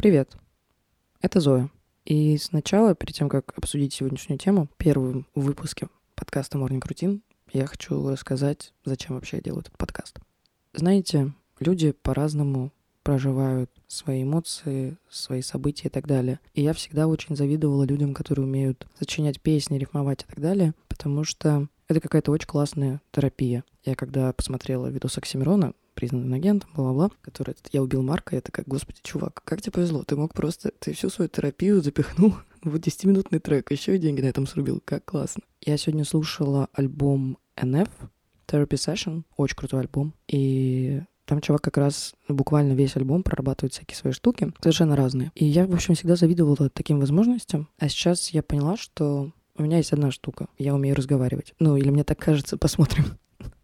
Привет, это Зоя. И сначала, перед тем, как обсудить сегодняшнюю тему, первым в выпуске подкаста Morning Routine, я хочу рассказать, зачем вообще я делаю этот подкаст. Знаете, люди по-разному проживают свои эмоции, свои события и так далее. И я всегда очень завидовала людям, которые умеют сочинять песни, рифмовать и так далее, потому что это какая-то очень классная терапия. Я когда посмотрела видос Оксимирона, признанным агентом, бла-бла-бла, который «Я убил Марка», я такая, господи, чувак, как тебе повезло, ты мог просто, ты всю свою терапию запихнул в 10-минутный трек, еще и деньги на этом срубил, как классно. Я сегодня слушала альбом NF, Therapy Session, очень крутой альбом, и там чувак как раз буквально весь альбом прорабатывает всякие свои штуки, совершенно разные. И я, в общем, всегда завидовала таким возможностям. А сейчас я поняла, что у меня есть одна штука. Я умею разговаривать. Ну, или мне так кажется, посмотрим.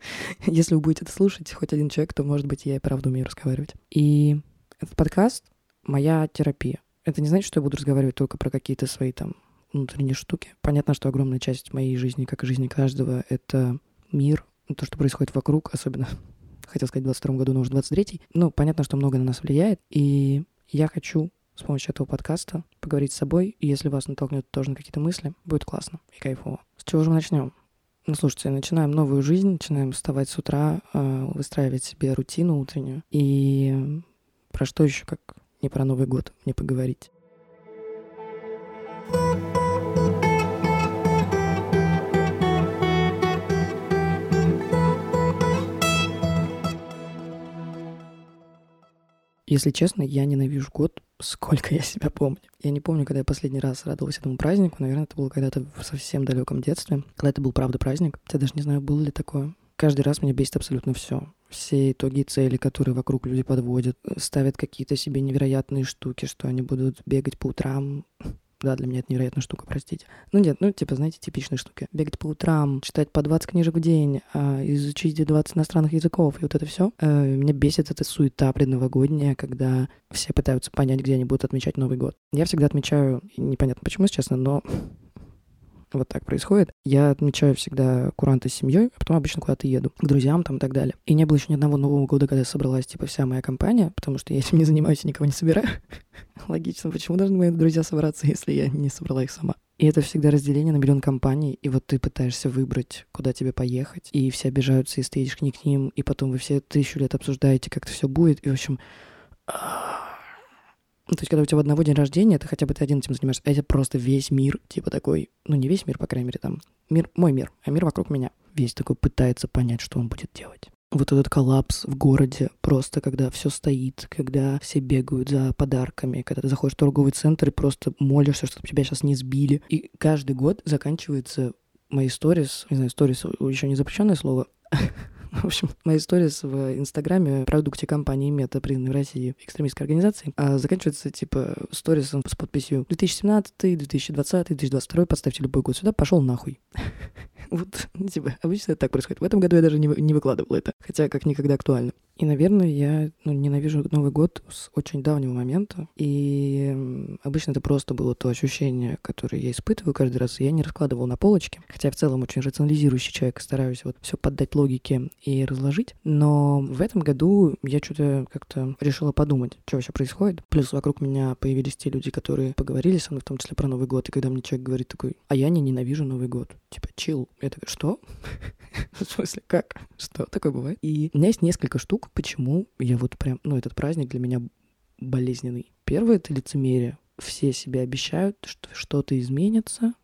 Если вы будете это слушать, хоть один человек, то, может быть, я и правда умею разговаривать. И этот подкаст — моя терапия. Это не значит, что я буду разговаривать только про какие-то свои там внутренние штуки. Понятно, что огромная часть моей жизни, как и жизни каждого, это мир, то, что происходит вокруг, особенно, хотел сказать, в 22 году, но уже 23 Ну, понятно, что много на нас влияет, и я хочу с помощью этого подкаста поговорить с собой, и если вас натолкнет тоже на какие-то мысли, будет классно и кайфово. С чего же мы начнем? Ну, слушайте, начинаем новую жизнь, начинаем вставать с утра, э, выстраивать себе рутину утреннюю. И про что еще, как не про Новый год, мне поговорить? Если честно, я ненавижу год, сколько я себя помню. Я не помню, когда я последний раз радовалась этому празднику. Наверное, это было когда-то в совсем далеком детстве. Когда это был, правда, праздник. Я даже не знаю, было ли такое. Каждый раз меня бесит абсолютно все. Все итоги и цели, которые вокруг люди подводят, ставят какие-то себе невероятные штуки, что они будут бегать по утрам, да, для меня это невероятная штука, простите. Ну нет, ну типа, знаете, типичные штуки. Бегать по утрам, читать по 20 книжек в день, а, изучить 20 иностранных языков, и вот это все. Э, меня бесит эта суета предновогодняя, когда все пытаются понять, где они будут отмечать Новый год. Я всегда отмечаю, непонятно почему, честно, но вот так происходит. Я отмечаю всегда куранты с семьей, а потом обычно куда-то еду, к друзьям там и так далее. И не было еще ни одного Нового года, когда собралась, типа, вся моя компания, потому что я этим не занимаюсь и никого не собираю. Логично, почему должны мои друзья собраться, если я не собрала их сама? И это всегда разделение на миллион компаний, и вот ты пытаешься выбрать, куда тебе поехать, и все обижаются, и стоишь к ним и потом вы все тысячу лет обсуждаете, как это все будет, и, в общем, то есть, когда у тебя в одного день рождения, ты хотя бы ты один этим занимаешься, а это просто весь мир, типа такой, ну, не весь мир, по крайней мере, там, мир, мой мир, а мир вокруг меня. Весь такой пытается понять, что он будет делать. Вот этот коллапс в городе, просто когда все стоит, когда все бегают за подарками, когда ты заходишь в торговый центр и просто молишься, чтобы тебя сейчас не сбили. И каждый год заканчивается мои сторис, не знаю, сторис еще не запрещенное слово, В общем, моя история в Инстаграме, продукте компании Мета, признанной в России экстремистской организации, а заканчивается, типа, сторисом с подписью 2017, 2020, 2022, подставьте любой год сюда, пошел нахуй. Вот, типа, обычно это так происходит. В этом году я даже не, не выкладывала это, хотя как никогда актуально. И, наверное, я ну, ненавижу Новый год с очень давнего момента. И обычно это просто было то ощущение, которое я испытываю каждый раз. Я не раскладывал на полочке. Хотя в целом очень рационализирующий человек, стараюсь вот все поддать логике и разложить. Но в этом году я что-то как-то решила подумать, что вообще происходит. Плюс вокруг меня появились те люди, которые поговорили со мной, в том числе про Новый год. И когда мне человек говорит такой, а я не ненавижу Новый год. Типа, чил. Я такая, что? В смысле, как? Что такое бывает? И у меня есть несколько штук, почему я вот прям, ну, этот праздник для меня болезненный. Первое — это лицемерие. Все себе обещают, что что-то изменится,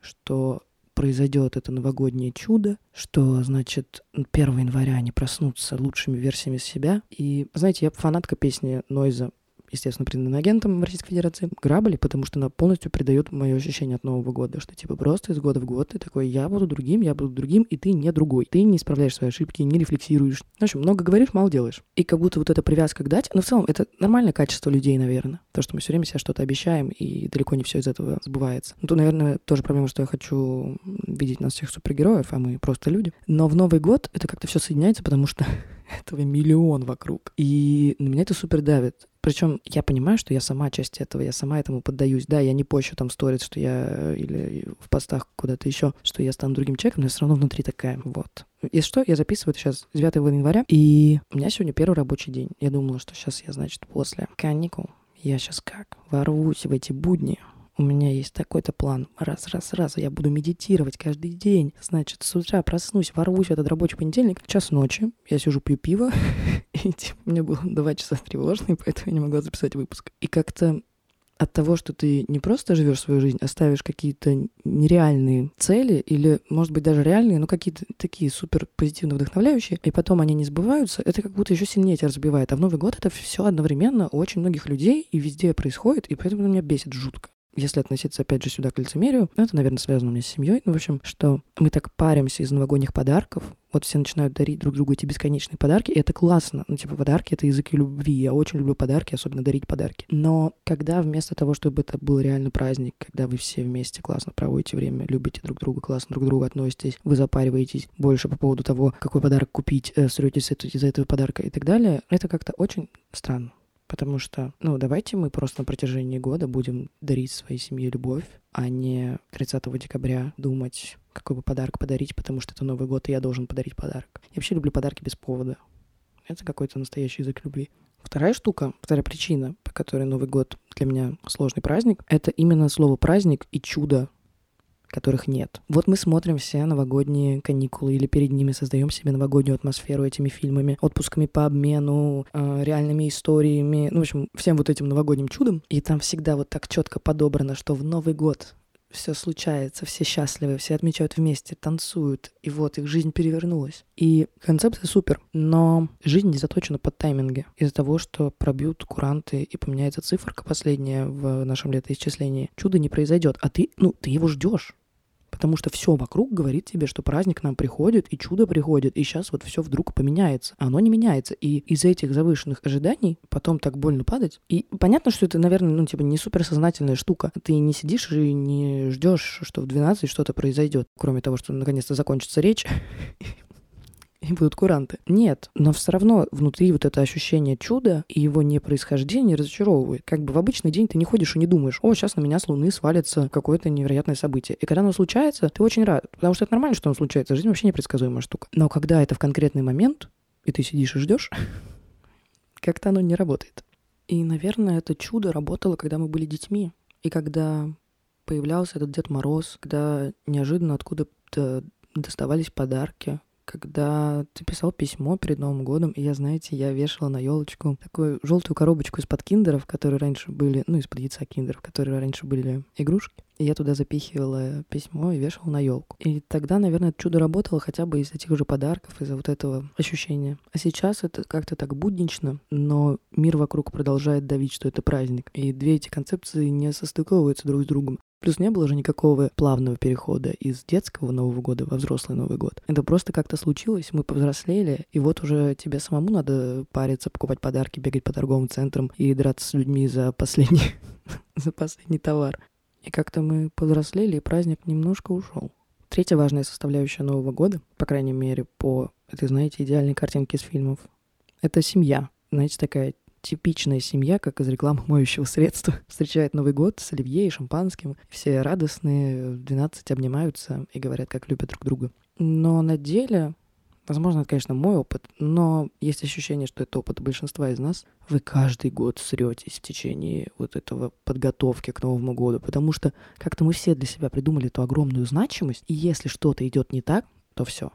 что произойдет это новогоднее чудо, что, значит, 1 января они проснутся лучшими версиями себя. И, знаете, я фанатка песни Нойза естественно, признан агентом в Российской Федерации, грабли, потому что она полностью придает мое ощущение от Нового года, что типа просто из года в год ты такой, я буду другим, я буду другим, и ты не другой. Ты не исправляешь свои ошибки, не рефлексируешь. В общем, много говоришь, мало делаешь. И как будто вот эта привязка к дате, но в целом это нормальное качество людей, наверное. То, что мы все время себе что-то обещаем, и далеко не все из этого сбывается. Ну, то, наверное, тоже проблема, что я хочу видеть нас всех супергероев, а мы просто люди. Но в Новый год это как-то все соединяется, потому что этого миллион вокруг. И на меня это супер давит. Причем я понимаю, что я сама часть этого, я сама этому поддаюсь. Да, я не пощу там сторис, что я или в постах куда-то еще, что я стану другим человеком, но я все равно внутри такая. Вот. Если что, я записываю это сейчас 9 января, и у меня сегодня первый рабочий день. Я думала, что сейчас я, значит, после каникул я сейчас как, ворвусь в эти будни, у меня есть такой-то план. Раз, раз, раз, я буду медитировать каждый день. Значит, с утра проснусь, ворвусь в этот рабочий понедельник, час ночи, я сижу, пью пиво, и типа, мне было два часа тревожный, поэтому я не могла записать выпуск. И как-то от того, что ты не просто живешь свою жизнь, а ставишь какие-то нереальные цели или, может быть, даже реальные, но какие-то такие супер позитивно вдохновляющие, и потом они не сбываются, это как будто еще сильнее тебя разбивает. А в Новый год это все одновременно у очень многих людей и везде происходит, и поэтому меня бесит жутко если относиться опять же сюда к лицемерию, ну, это, наверное, связано у меня с семьей, ну, в общем, что мы так паримся из новогодних подарков, вот все начинают дарить друг другу эти бесконечные подарки, и это классно. Ну, типа, подарки — это языки любви. Я очень люблю подарки, особенно дарить подарки. Но когда вместо того, чтобы это был реально праздник, когда вы все вместе классно проводите время, любите друг друга, классно друг к другу относитесь, вы запариваетесь больше по поводу того, какой подарок купить, э, сретесь из-за этого подарка и так далее, это как-то очень странно. Потому что, ну, давайте мы просто на протяжении года будем дарить своей семье любовь, а не 30 декабря думать, какой бы подарок подарить, потому что это Новый год, и я должен подарить подарок. Я вообще люблю подарки без повода. Это какой-то настоящий язык любви. Вторая штука, вторая причина, по которой Новый год для меня сложный праздник, это именно слово праздник и чудо которых нет. Вот мы смотрим все новогодние каникулы или перед ними создаем себе новогоднюю атмосферу этими фильмами, отпусками по обмену, э, реальными историями, ну, в общем, всем вот этим новогодним чудом. И там всегда вот так четко подобрано, что в Новый год все случается, все счастливы, все отмечают вместе, танцуют, и вот их жизнь перевернулась. И концепция супер, но жизнь не заточена под тайминги. Из-за того, что пробьют куранты и поменяется циферка последняя в нашем летоисчислении, чудо не произойдет, а ты, ну, ты его ждешь потому что все вокруг говорит тебе, что праздник к нам приходит, и чудо приходит, и сейчас вот все вдруг поменяется. Оно не меняется. И из-за этих завышенных ожиданий потом так больно падать. И понятно, что это, наверное, ну, типа, не суперсознательная штука. Ты не сидишь и не ждешь, что в 12 что-то произойдет, кроме того, что наконец-то закончится речь, и будут куранты. Нет, но все равно внутри вот это ощущение чуда и его непроисхождение разочаровывает. Как бы в обычный день ты не ходишь и не думаешь, о, сейчас на меня с Луны свалится какое-то невероятное событие. И когда оно случается, ты очень рад, потому что это нормально, что оно случается. Жизнь вообще непредсказуемая штука. Но когда это в конкретный момент, и ты сидишь и ждешь, как-то оно не работает. И, наверное, это чудо работало, когда мы были детьми. И когда появлялся этот Дед Мороз, когда неожиданно откуда-то доставались подарки, когда ты писал письмо перед Новым годом, и я, знаете, я вешала на елочку такую желтую коробочку из-под киндеров, которые раньше были, ну, из-под яйца киндеров, которые раньше были игрушки. И я туда запихивала письмо и вешала на елку. И тогда, наверное, чудо работало хотя бы из-за тех же подарков, из-за вот этого ощущения. А сейчас это как-то так буднично, но мир вокруг продолжает давить, что это праздник. И две эти концепции не состыковываются друг с другом. Плюс не было же никакого плавного перехода из детского Нового года во взрослый Новый год. Это просто как-то случилось, мы повзрослели, и вот уже тебе самому надо париться, покупать подарки, бегать по торговым центрам и драться с людьми за последний, за последний товар. И как-то мы повзрослели, и праздник немножко ушел. Третья важная составляющая Нового года, по крайней мере, по этой, знаете, идеальной картинке из фильмов, это семья. Знаете, такая типичная семья, как из рекламы моющего средства, встречает Новый год с оливье и шампанским. Все радостные, в 12 обнимаются и говорят, как любят друг друга. Но на деле, возможно, это, конечно, мой опыт, но есть ощущение, что это опыт большинства из нас. Вы каждый год сретесь в течение вот этого подготовки к Новому году, потому что как-то мы все для себя придумали эту огромную значимость, и если что-то идет не так, то все,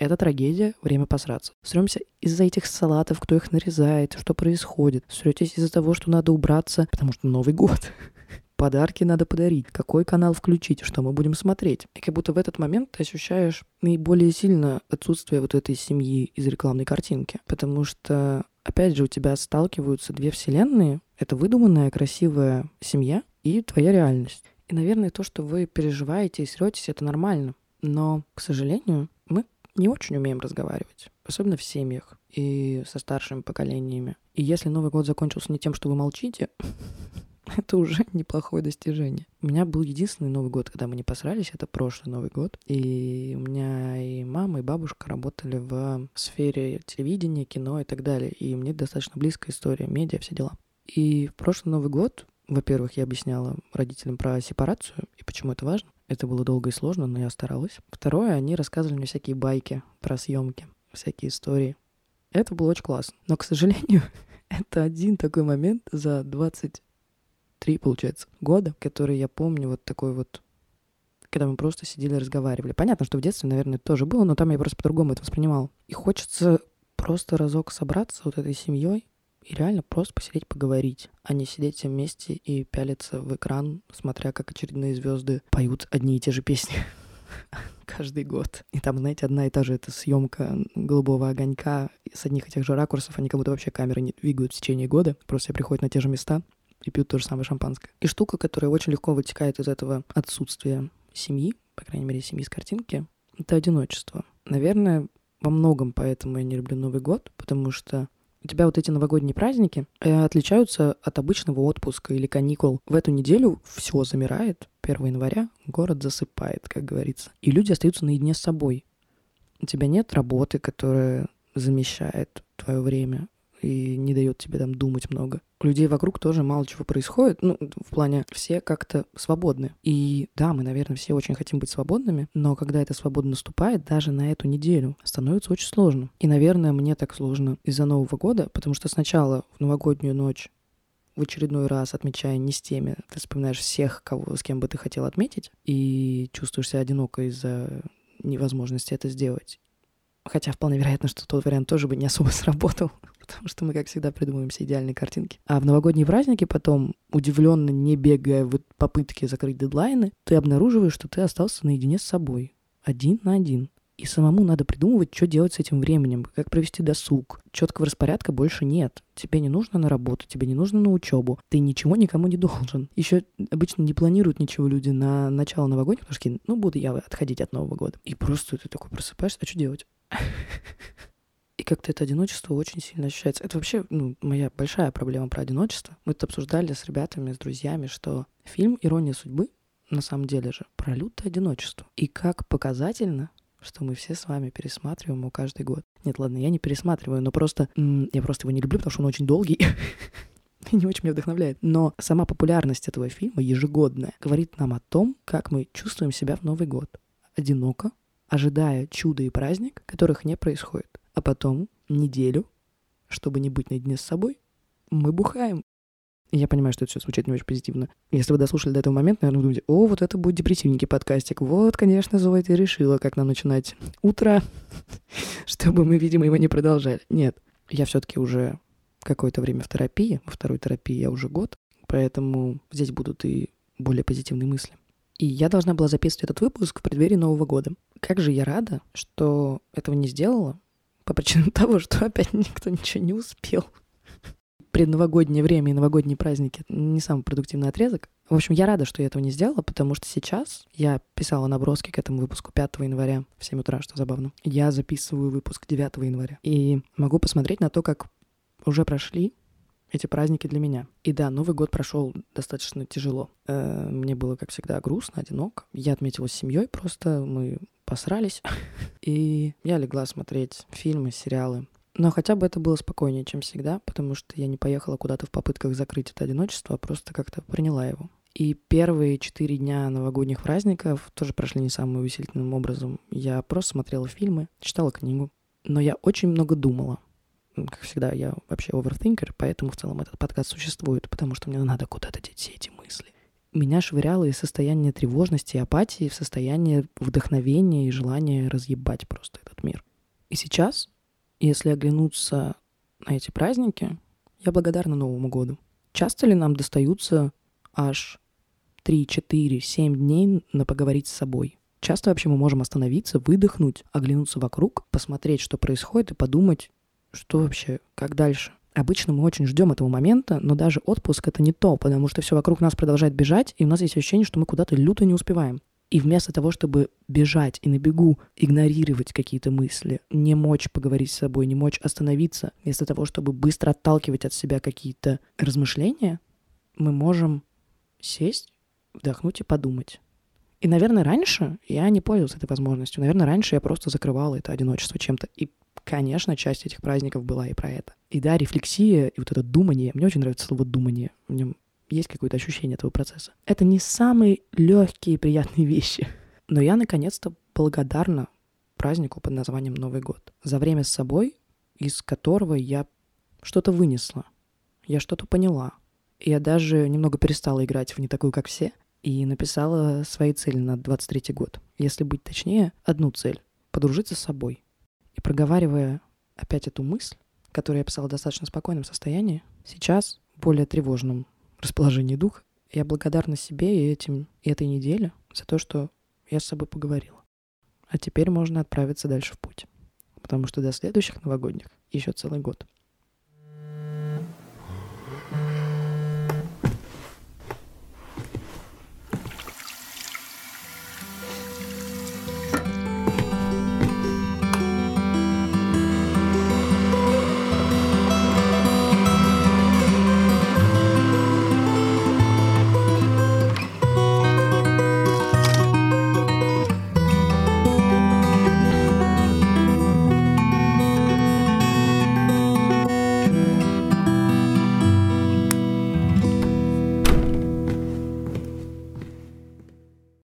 это трагедия, время посраться. Сремся из-за этих салатов, кто их нарезает, что происходит. Сретесь из-за того, что надо убраться, потому что Новый год. Подарки надо подарить, какой канал включить, что мы будем смотреть. И как будто в этот момент ты ощущаешь наиболее сильно отсутствие вот этой семьи из рекламной картинки. Потому что, опять же, у тебя сталкиваются две вселенные. Это выдуманная красивая семья и твоя реальность. И, наверное, то, что вы переживаете и сретесь, это нормально. Но, к сожалению, мы не очень умеем разговаривать, особенно в семьях и со старшими поколениями. И если Новый год закончился не тем, что вы молчите, это уже неплохое достижение. У меня был единственный Новый год, когда мы не посрались, это прошлый Новый год. И у меня и мама, и бабушка работали в сфере телевидения, кино и так далее. И мне достаточно близкая история, медиа, все дела. И в прошлый Новый год, во-первых, я объясняла родителям про сепарацию и почему это важно. Это было долго и сложно, но я старалась. Второе, они рассказывали мне всякие байки про съемки, всякие истории. Это было очень классно. Но, к сожалению, Это один такой момент за 23, получается, года, который я помню вот такой вот когда мы просто сидели и разговаривали. Понятно, что в детстве, наверное, тоже было, но там я просто по-другому это воспринимал. И хочется просто разок собраться вот этой семьей и реально просто посидеть поговорить, а не сидеть все вместе и пялиться в экран, смотря как очередные звезды поют одни и те же песни каждый год. И там, знаете, одна и та же эта съемка голубого огонька с одних и тех же ракурсов, они как будто вообще камеры не двигают в течение года, просто все приходят на те же места и пьют то же самое шампанское. И штука, которая очень легко вытекает из этого отсутствия семьи, по крайней мере, семьи с картинки, это одиночество. Наверное, во многом поэтому я не люблю Новый год, потому что у тебя вот эти новогодние праздники э, отличаются от обычного отпуска или каникул. В эту неделю все замирает. 1 января город засыпает, как говорится. И люди остаются наедине с собой. У тебя нет работы, которая замещает твое время и не дает тебе там думать много. Людей вокруг тоже мало чего происходит. Ну, в плане все как-то свободны. И да, мы, наверное, все очень хотим быть свободными, но когда эта свобода наступает, даже на эту неделю, становится очень сложно. И, наверное, мне так сложно из-за Нового года, потому что сначала в новогоднюю ночь в очередной раз отмечая не с теми, ты вспоминаешь всех, кого, с кем бы ты хотел отметить, и чувствуешь себя одиноко из-за невозможности это сделать. Хотя вполне вероятно, что тот вариант тоже бы не особо сработал, потому что мы, как всегда, придумываем все идеальные картинки. А в новогодние праздники потом, удивленно не бегая в попытке закрыть дедлайны, ты обнаруживаешь, что ты остался наедине с собой, один на один. И самому надо придумывать, что делать с этим временем, как провести досуг. Четкого распорядка больше нет. Тебе не нужно на работу, тебе не нужно на учебу. Ты ничего никому не должен. Еще обычно не планируют ничего люди на начало новогодних, потому что, ну, буду я отходить от Нового года. И просто ты такой просыпаешься, а что делать? И как-то это одиночество очень сильно ощущается. Это вообще ну, моя большая проблема про одиночество. Мы это обсуждали с ребятами, с друзьями, что фильм «Ирония судьбы» на самом деле же про лютое одиночество. И как показательно, что мы все с вами пересматриваем его каждый год. Нет, ладно, я не пересматриваю, но просто я просто его не люблю, потому что он очень долгий и не очень меня вдохновляет. Но сама популярность этого фильма ежегодная говорит нам о том, как мы чувствуем себя в Новый год. Одиноко, ожидая чуда и праздник, которых не происходит. А потом неделю, чтобы не быть наедине с собой, мы бухаем. Я понимаю, что это все звучит не очень позитивно. Если вы дослушали до этого момента, наверное, вы думаете, о, вот это будет депрессивненький подкастик. Вот, конечно, Зоя, ты решила, как нам начинать утро, чтобы мы, видимо, его не продолжали. Нет, я все таки уже какое-то время в терапии, во второй терапии я уже год, поэтому здесь будут и более позитивные мысли. И я должна была записывать этот выпуск в преддверии Нового года. Как же я рада, что этого не сделала, по причине того, что опять никто ничего не успел. Предновогоднее время и новогодние праздники — не самый продуктивный отрезок. В общем, я рада, что я этого не сделала, потому что сейчас я писала наброски к этому выпуску 5 января в 7 утра, что забавно. Я записываю выпуск 9 января. И могу посмотреть на то, как уже прошли эти праздники для меня. И да, Новый год прошел достаточно тяжело. Э, мне было, как всегда, грустно, одинок. Я отметила с семьей, просто мы посрались. И я легла смотреть фильмы, сериалы. Но хотя бы это было спокойнее, чем всегда, потому что я не поехала куда-то в попытках закрыть это одиночество, а просто как-то приняла его. И первые четыре дня новогодних праздников тоже прошли не самым увеселительным образом. Я просто смотрела фильмы, читала книгу. Но я очень много думала как всегда, я вообще овертинкер, поэтому в целом этот подкаст существует, потому что мне надо куда-то деть все эти мысли. Меня швыряло из состояния тревожности и апатии в состояние вдохновения и желания разъебать просто этот мир. И сейчас, если оглянуться на эти праздники, я благодарна Новому году. Часто ли нам достаются аж 3, 4, 7 дней на поговорить с собой? Часто вообще мы можем остановиться, выдохнуть, оглянуться вокруг, посмотреть, что происходит, и подумать, что вообще, как дальше? Обычно мы очень ждем этого момента, но даже отпуск это не то, потому что все вокруг нас продолжает бежать, и у нас есть ощущение, что мы куда-то люто не успеваем. И вместо того, чтобы бежать и на бегу игнорировать какие-то мысли, не мочь поговорить с собой, не мочь остановиться, вместо того, чтобы быстро отталкивать от себя какие-то размышления, мы можем сесть, вдохнуть и подумать. И, наверное, раньше я не пользовался этой возможностью. Наверное, раньше я просто закрывала это одиночество чем-то. И Конечно, часть этих праздников была и про это. И да, рефлексия и вот это думание, мне очень нравится слово думание, в нем есть какое-то ощущение этого процесса. Это не самые легкие и приятные вещи. Но я наконец-то благодарна празднику под названием Новый год. За время с собой, из которого я что-то вынесла. я что-то поняла. Я даже немного перестала играть в «Не такую, как все» и написала свои цели на 23 год. Если быть точнее, одну цель — подружиться с собой. И проговаривая опять эту мысль, которую я писала в достаточно спокойном состоянии, сейчас, более тревожном расположении духа, я благодарна себе и этим, и этой неделе за то, что я с собой поговорила. А теперь можно отправиться дальше в путь. Потому что до следующих новогодних еще целый год.